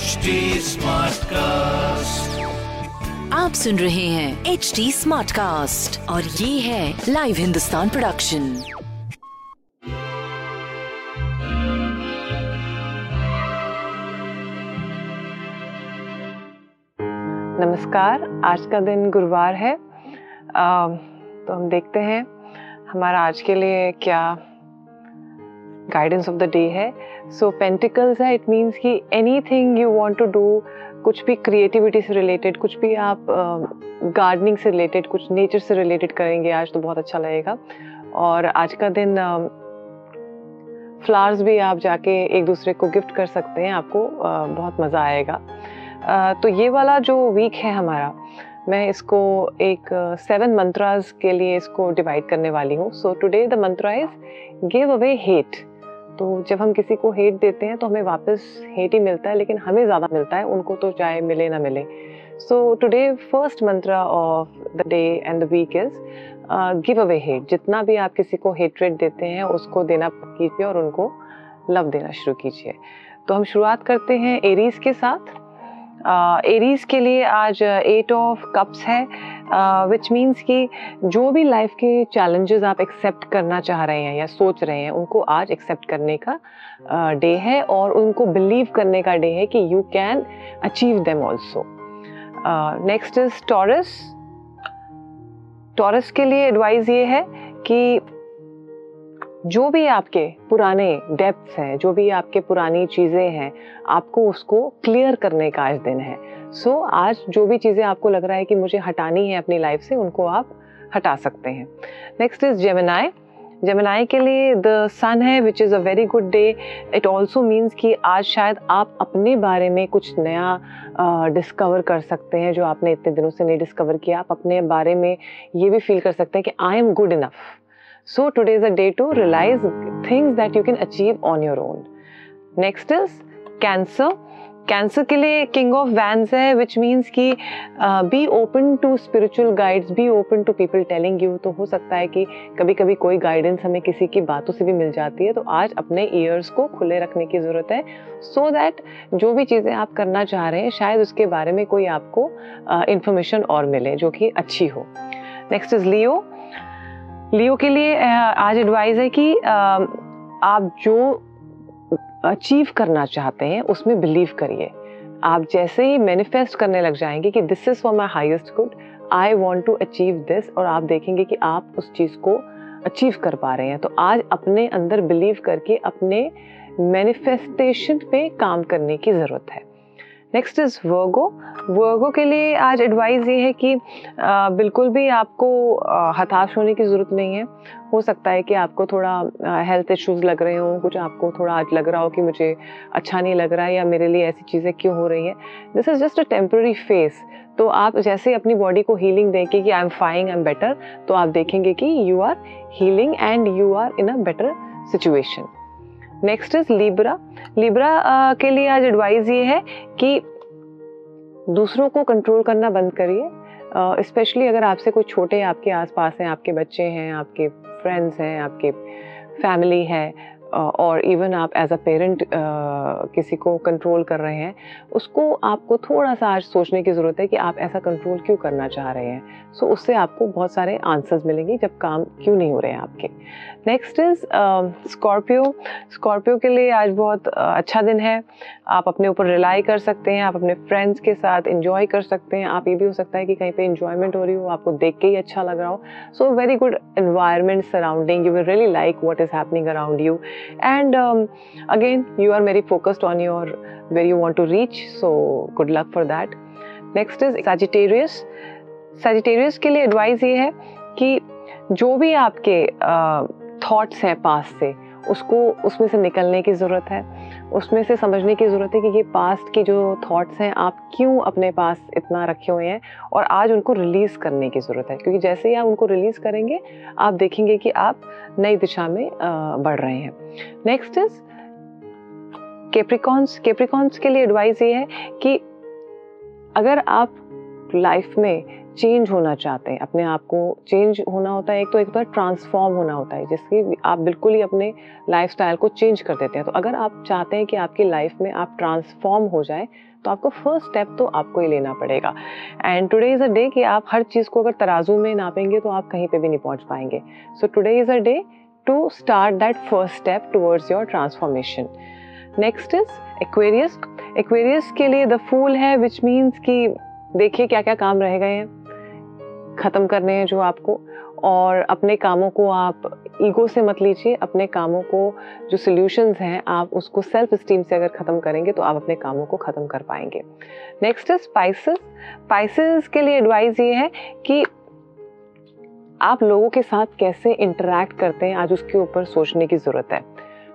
HD Smartcast. आप सुन रहे हैं एच डी स्मार्ट कास्ट और ये है लाइव हिंदुस्तान प्रोडक्शन नमस्कार आज का दिन गुरुवार है आ, तो हम देखते हैं हमारा आज के लिए क्या गाइडेंस ऑफ़ द डे है. सो पेंटिकल्स है इट मीन्स कि anything you want to do कुछ भी क्रिएटिविटी से रिलेटेड कुछ भी आप गार्डनिंग uh, से रिलेटेड कुछ नेचर से रिलेटेड करेंगे आज तो बहुत अच्छा लगेगा. और आज का दिन फ्लावर्स uh, भी आप जाके एक दूसरे को गिफ्ट कर सकते हैं आपको uh, बहुत मज़ा आएगा. तो ये वाला जो वीक है हमारा मैं इसको एक सेवन मंत्रास के लिए इसको डिवाइड करने वाली हूँ. So today the mantra is give away hate तो जब हम किसी को हेट देते हैं तो हमें वापस हेट ही मिलता है लेकिन हमें ज़्यादा मिलता है उनको तो चाहे मिले ना मिले। So today first mantra of the day and the week is give away hate जितना भी आप किसी को हेटरेट देते हैं उसको देना कीजिए और उनको लव देना शुरू कीजिए। तो हम शुरुआत करते हैं एरीज के साथ। एरीज uh, के लिए आज एट ऑफ़ कप्स है। विच मीन्स कि जो भी लाइफ के चैलेंजेस आप एक्सेप्ट करना चाह रहे हैं या सोच रहे हैं उनको आज एक्सेप्ट करने का डे uh, है और उनको बिलीव करने का डे है कि you can achieve them also next is Taurus Taurus के लिए एडवाइस ये है कि जो भी आपके पुराने डेप्थ हैं जो भी आपके पुरानी चीज़ें हैं आपको उसको क्लियर करने का आज दिन है। सो so, आज जो भी चीज़ें आपको लग रहा है कि मुझे हटानी है अपनी लाइफ से उनको आप हटा सकते हैं। नेक्स्ट इज़ जेमिनाई जेमिनाई के लिए द सन है which is a very good day it also means कि आज शायद आप अपने बारे में कुछ नया डिस्कवर uh, कर सकते हैं जो आपने इतने दिनों से नहीं डिस्कवर किया। आप अपने बारे में ये भी फील कर सकते हैं कि I am good enough So today is a day to realize things that you can achieve on your own. Next is Cancer. Cancer के लिए किंग ऑफ़ वैंस है विच मीन्स कि be open to spiritual guides be open to people telling you तो हो सकता है कि कभी कभी कोई गाइडेंस हमें किसी की बातों से भी मिल जाती है तो आज अपने ईयर्स को खुले रखने की ज़रूरत है सो so दैट जो भी चीज़ें आप करना चाह रहे हैं शायद उसके बारे में कोई आपको इंफॉर्मेशन uh, और मिले जो कि अच्छी हो नेक्स्ट इज़ लियो लियो के लिए आज एडवाइस है कि आप जो अचीव करना चाहते हैं, उसमें बिलीव करिए। आप जैसे ही मैनिफेस्ट करने लग जाएँगे कि this is for my highest good I want to achieve this और आप देखेंगे कि आप उस चीज़ को अचीव कर पा रहे हैं तो आज अपने अंदर बिलीव करके अपने मैनिफेस्टेशन पे काम करने की ज़रूरत है। नेक्स्ट इज़ वर्गो वर्गो के लिए आज एडवाइस ये है कि आ, बिल्कुल भी आपको हताश होने की ज़रूरत नहीं है। हो सकता है कि आपको थोड़ा हेल्थ इश्यूज़ लग रहे हों कुछ आपको थोड़ा आज लग रहा हो कि मुझे अच्छा नहीं लग रहा है या मेरे लिए ऐसी चीज़ें क्यों हो रही है। This is just a temporary phase तो आप जैसे अपनी बॉडी को हीलिंग देंगे कि I am fine I am better तो आप देखेंगे कि you are healing and you are in a better situation next is Libra Libra के लिए आज एडवाइस ये है कि दूसरों को कंट्रोल करना बंद करिए। स्पेशली uh, अगर आपसे कोई छोटे आपके आसपास हैं आपके बच्चे हैं आपके फ्रेंड्स हैं आपके फैमिली है और इवन आप एज अ पेरेंट किसी को कंट्रोल कर रहे हैं उसको आपको थोड़ा सा आज सोचने की ज़रूरत है कि आप ऐसा कंट्रोल क्यों करना चाह रहे हैं? सो so, उससे आपको बहुत सारे आंसर्स मिलेंगे जब काम क्यों नहीं हो रहे हैं आपके। नेक्स्ट इज़ स्कॉर्पियो स्कॉर्पियो के लिए आज बहुत uh, अच्छा दिन है। आप अपने ऊपर रिलाई कर सकते हैं आप अपने फ्रेंड्स के साथ इंजॉय कर सकते हैं। आप ये भी हो सकता है कि कहीं पर इंजॉयमेंट हो रही हो आपको देख के ही अच्छा लग रहा हो। So very good environment surrounding you will really like what is happening around you and again you are very focused on your where you want to reach so good luck for that next is Sagittarius Sagittarius के लिए advice ये है कि जो भी आपके thoughts uh, हैं पास से उसको उसमें से निकलने की ज़रूरत है। उसमें से समझने की ज़रूरत है कि ये पास्ट की जो थॉट्स हैं, आप क्यों अपने पास इतना रखे हुए हैं? और आज उनको रिलीज़ करने की ज़रूरत है। क्योंकि जैसे ही आप उनको रिलीज़ करेंगे, आप देखेंगे कि आप नई दिशा में बढ़ रहे हैं। नेक्स्ट इज़ केप्रिकॉन्स केप्रिकॉन्स के लिए एडवाइस ये है कि अगर आप लाइफ में चेंज होना चाहते हैं। अपने आप को चेंज होना होता है, एक तो एक बार ट्रांसफॉर्म होना होता है, जिसकी आप बिल्कुल ही अपने लाइफ को चेंज कर देते हैं। तो अगर आप चाहते हैं कि आपकी लाइफ में आप ट्रांसफॉर्म हो जाए तो आपको फ़र्स्ट स्टेप तो आपको ही लेना पड़ेगा। And today is a day कि आप हर चीज़ को अगर तराजू में नापेंगे तो आप कहीं पे भी नहीं पहुँच पाएँगे। So today is a day to start that first step towards your transformation next is Aquarius Aquarius के लिए द फूल है विच मीन्स कि देखिए क्या क्या काम रह गए हैं। ख़त्म करने हैं जो आपको। और अपने कामों को आप ईगो से मत लीजिए, अपने कामों को, जो सोल्यूशंस हैं, आप उसको सेल्फ स्टीम से अगर ख़त्म करेंगे तो आप अपने कामों को ख़त्म कर पाएँगे। नेक्स्ट इज़ स्पाइसेस स्पाइसेस के लिए एडवाइस ये है कि आप लोगों के साथ कैसे इंटरेक्ट करते हैं, आज उसके ऊपर सोचने की ज़रूरत है।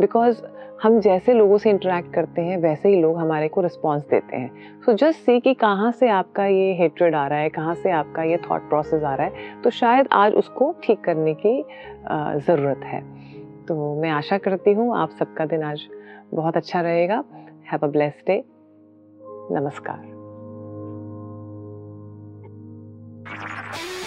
बिकॉज़ हम जैसे लोगों से इंटरेक्ट करते हैं, वैसे ही लोग हमारे को रिस्पॉन्स देते हैं। सो जस्ट सी कि कहाँ से आपका ये हेट्रेड आ रहा है, कहाँ से आपका ये थॉट प्रोसेस आ रहा है तो शायद आज उसको ठीक करने की ज़रूरत है। तो मैं आशा करती हूँ आप सबका दिन आज बहुत अच्छा रहेगा। हैव अ ब्लेस्ड डे नमस्कार।